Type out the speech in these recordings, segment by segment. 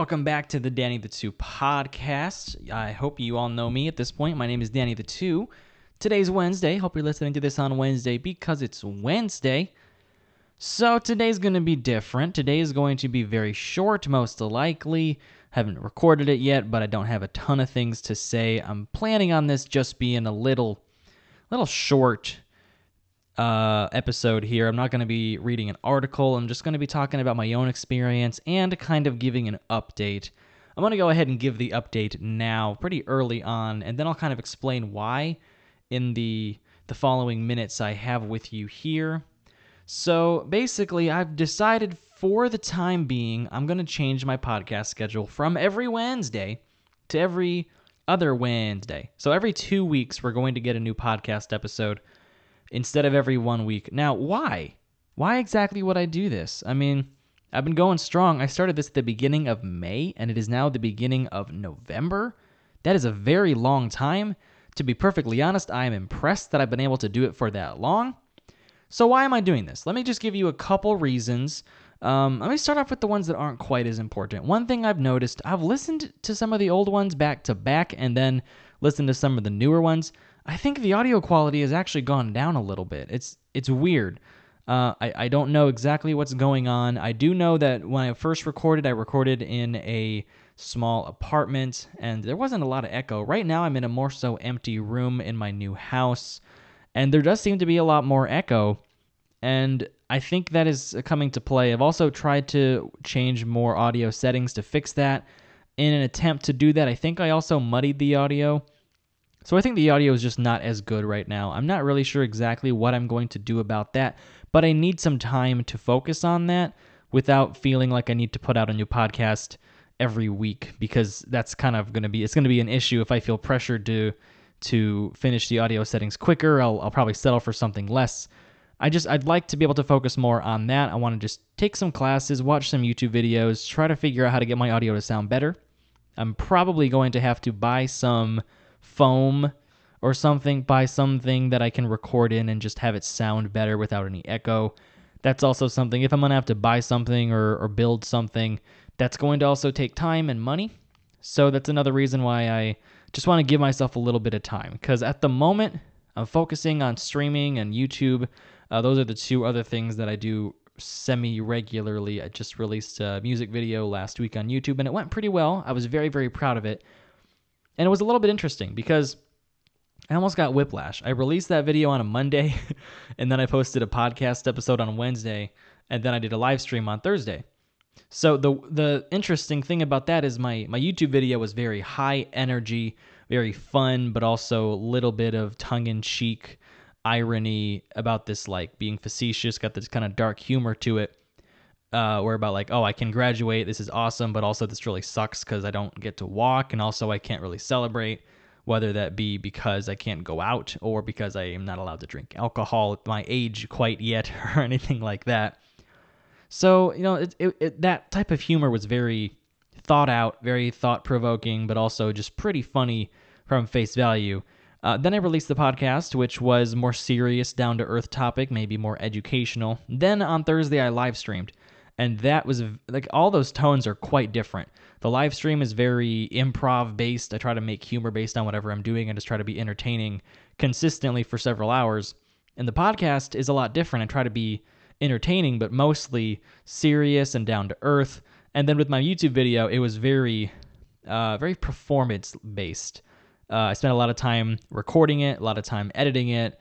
welcome back to the Danny the Two podcast. I hope you all know me at this point. My name is Danny the Two. Today's Wednesday. Hope you're listening to this on Wednesday because it's Wednesday. So today's going to be different. Today is going to be very short, most likely. Haven't recorded it yet, but I don't have a ton of things to say. I'm planning on this just being a little, little short uh, episode here. I'm not going to be reading an article. I'm just going to be talking about my own experience and kind of giving an update. I'm going to go ahead and give the update now, pretty early on, and then I'll kind of explain why in the the following minutes I have with you here. So basically, I've decided for the time being, I'm going to change my podcast schedule from every Wednesday to every other Wednesday. So every two weeks, we're going to get a new podcast episode instead of every one week. Now, why? Why exactly would I do this? I mean, I've been going strong. I started this at the beginning of May, and it is now the beginning of November. That is a very long time. To be perfectly honest, I am impressed that I've been able to do it for that long. So, why am I doing this? Let me just give you a couple reasons. Um, let me start off with the ones that aren't quite as important. One thing I've noticed, I've listened to some of the old ones back to back and then listened to some of the newer ones. I think the audio quality has actually gone down a little bit. It's it's weird. Uh, I, I don't know exactly what's going on. I do know that when I first recorded, I recorded in a small apartment and there wasn't a lot of echo. Right now, I'm in a more so empty room in my new house and there does seem to be a lot more echo and i think that is coming to play i've also tried to change more audio settings to fix that in an attempt to do that i think i also muddied the audio so i think the audio is just not as good right now i'm not really sure exactly what i'm going to do about that but i need some time to focus on that without feeling like i need to put out a new podcast every week because that's kind of going to be it's going to be an issue if i feel pressured to to finish the audio settings quicker. I'll, I'll probably settle for something less. I just I'd like to be able to focus more on that. I want to just take some classes, watch some YouTube videos, try to figure out how to get my audio to sound better. I'm probably going to have to buy some foam or something, buy something that I can record in and just have it sound better without any echo. That's also something if I'm to have to buy something or, or build something, that's going to also take time and money. So that's another reason why I just want to give myself a little bit of time because at the moment I'm focusing on streaming and YouTube. Uh, those are the two other things that I do semi regularly. I just released a music video last week on YouTube and it went pretty well. I was very, very proud of it. And it was a little bit interesting because I almost got whiplash. I released that video on a Monday and then I posted a podcast episode on Wednesday and then I did a live stream on Thursday. So the the interesting thing about that is my my YouTube video was very high energy, very fun, but also a little bit of tongue in cheek irony about this like being facetious, got this kind of dark humor to it. Uh, where about like, oh, I can graduate, this is awesome, but also this really sucks because I don't get to walk, and also I can't really celebrate, whether that be because I can't go out or because I am not allowed to drink alcohol at my age quite yet or anything like that. So you know, it, it, it, that type of humor was very thought out, very thought provoking, but also just pretty funny from face value. Uh, then I released the podcast, which was more serious, down to earth topic, maybe more educational. Then on Thursday, I live streamed, and that was like all those tones are quite different. The live stream is very improv based. I try to make humor based on whatever I'm doing and just try to be entertaining consistently for several hours. And the podcast is a lot different. I try to be entertaining, but mostly serious and down to earth. And then with my YouTube video, it was very, uh, very performance based. Uh, I spent a lot of time recording it, a lot of time editing it,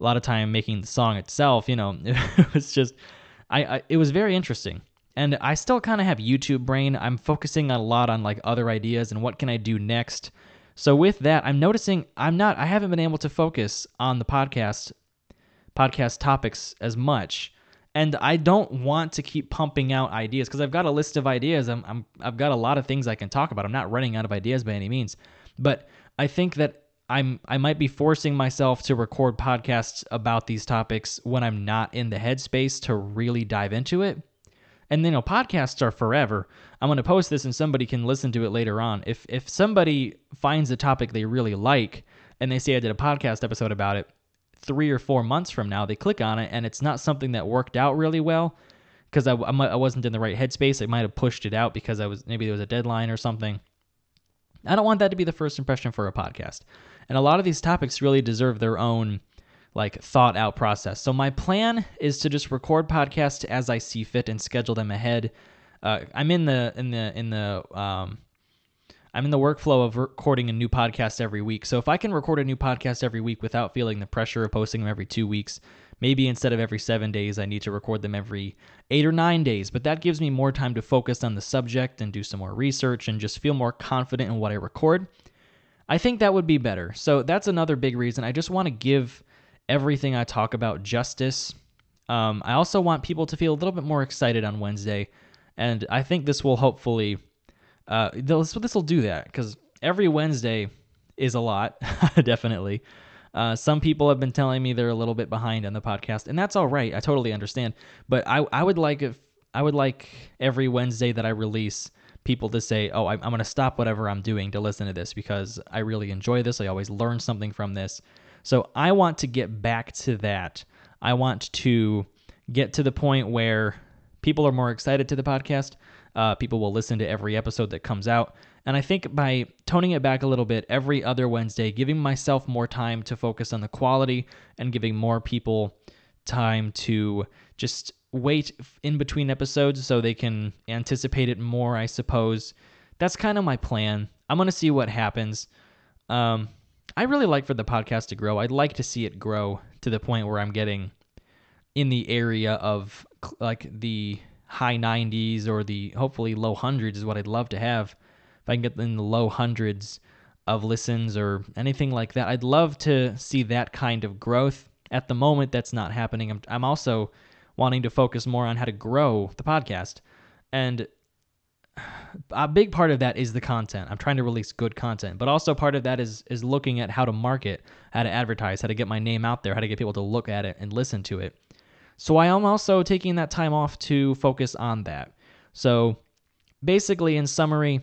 a lot of time making the song itself. You know, it was just, I, I it was very interesting. And I still kind of have YouTube brain. I'm focusing a lot on like other ideas and what can I do next. So with that, I'm noticing I'm not I haven't been able to focus on the podcast podcast topics as much and I don't want to keep pumping out ideas because I've got a list of ideas. I'm, I'm I've got a lot of things I can talk about. I'm not running out of ideas by any means, but I think that I'm I might be forcing myself to record podcasts about these topics when I'm not in the headspace to really dive into it. And you know, podcasts are forever. I'm going to post this and somebody can listen to it later on. If if somebody finds a topic they really like and they say I did a podcast episode about it, three or four months from now, they click on it and it's not something that worked out really well, because I, I, I wasn't in the right headspace. I might have pushed it out because I was maybe there was a deadline or something. I don't want that to be the first impression for a podcast. And a lot of these topics really deserve their own like thought out process. So my plan is to just record podcasts as I see fit and schedule them ahead. Uh, I'm in the in the in the um, I'm in the workflow of recording a new podcast every week. So if I can record a new podcast every week without feeling the pressure of posting them every two weeks, maybe instead of every seven days, I need to record them every eight or nine days. But that gives me more time to focus on the subject and do some more research and just feel more confident in what I record. I think that would be better. So that's another big reason. I just want to give everything I talk about justice. Um, I also want people to feel a little bit more excited on Wednesday, and I think this will hopefully uh, this this will do that because every Wednesday is a lot, definitely. Uh, some people have been telling me they're a little bit behind on the podcast, and that's all right. I totally understand. But I I would like if I would like every Wednesday that I release people to say, "Oh, I'm, I'm going to stop whatever I'm doing to listen to this because I really enjoy this. I always learn something from this." So I want to get back to that. I want to get to the point where people are more excited to the podcast. Uh, people will listen to every episode that comes out. And I think by toning it back a little bit every other Wednesday, giving myself more time to focus on the quality and giving more people time to just wait in between episodes so they can anticipate it more, I suppose. That's kind of my plan. I'm going to see what happens. Um, I really like for the podcast to grow. I'd like to see it grow to the point where I'm getting in the area of like the high 90s or the hopefully low hundreds is what I'd love to have. If I can get in the low hundreds of listens or anything like that, I'd love to see that kind of growth. At the moment, that's not happening. I'm, I'm also wanting to focus more on how to grow the podcast. And a big part of that is the content. I'm trying to release good content, but also part of that is is looking at how to market, how to advertise, how to get my name out there, how to get people to look at it and listen to it. So I am also taking that time off to focus on that. So basically in summary,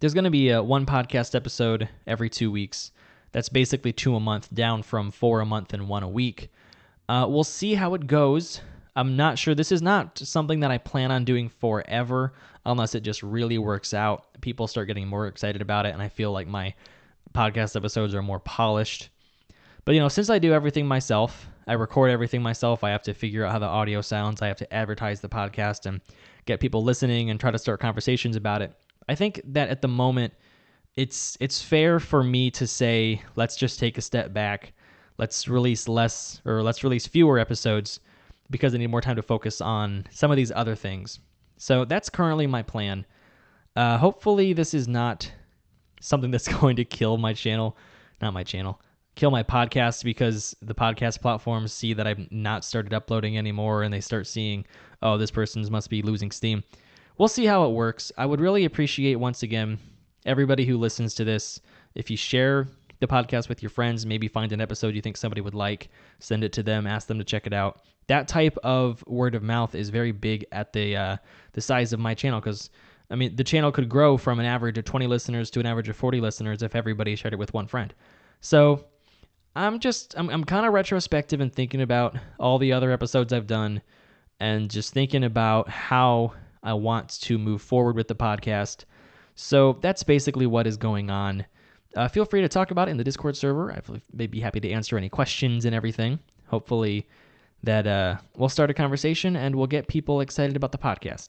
there's going to be a one podcast episode every 2 weeks. That's basically 2 a month down from 4 a month and 1 a week. Uh, we'll see how it goes. I'm not sure. This is not something that I plan on doing forever unless it just really works out. People start getting more excited about it, and I feel like my podcast episodes are more polished. But, you know, since I do everything myself, I record everything myself, I have to figure out how the audio sounds, I have to advertise the podcast and get people listening and try to start conversations about it. I think that at the moment, it's it's fair for me to say let's just take a step back let's release less or let's release fewer episodes because I need more time to focus on some of these other things. So that's currently my plan. Uh, hopefully, this is not something that's going to kill my channel, not my channel, kill my podcast because the podcast platforms see that I've not started uploading anymore and they start seeing, oh, this person's must be losing steam. We'll see how it works. I would really appreciate, once again, everybody who listens to this, if you share the podcast with your friends, maybe find an episode you think somebody would like, send it to them, ask them to check it out that type of word of mouth is very big at the uh, the size of my channel because I mean the channel could grow from an average of 20 listeners to an average of 40 listeners if everybody shared it with one friend. So I'm just I'm I'm kind of retrospective and thinking about all the other episodes I've done and just thinking about how I want to move forward with the podcast. So that's basically what is going on. Uh, feel free to talk about it in the Discord server. I'd be happy to answer any questions and everything. Hopefully, that uh, we'll start a conversation and we'll get people excited about the podcast.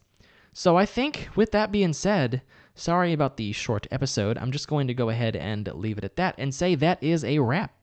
So I think with that being said, sorry about the short episode. I'm just going to go ahead and leave it at that and say that is a wrap.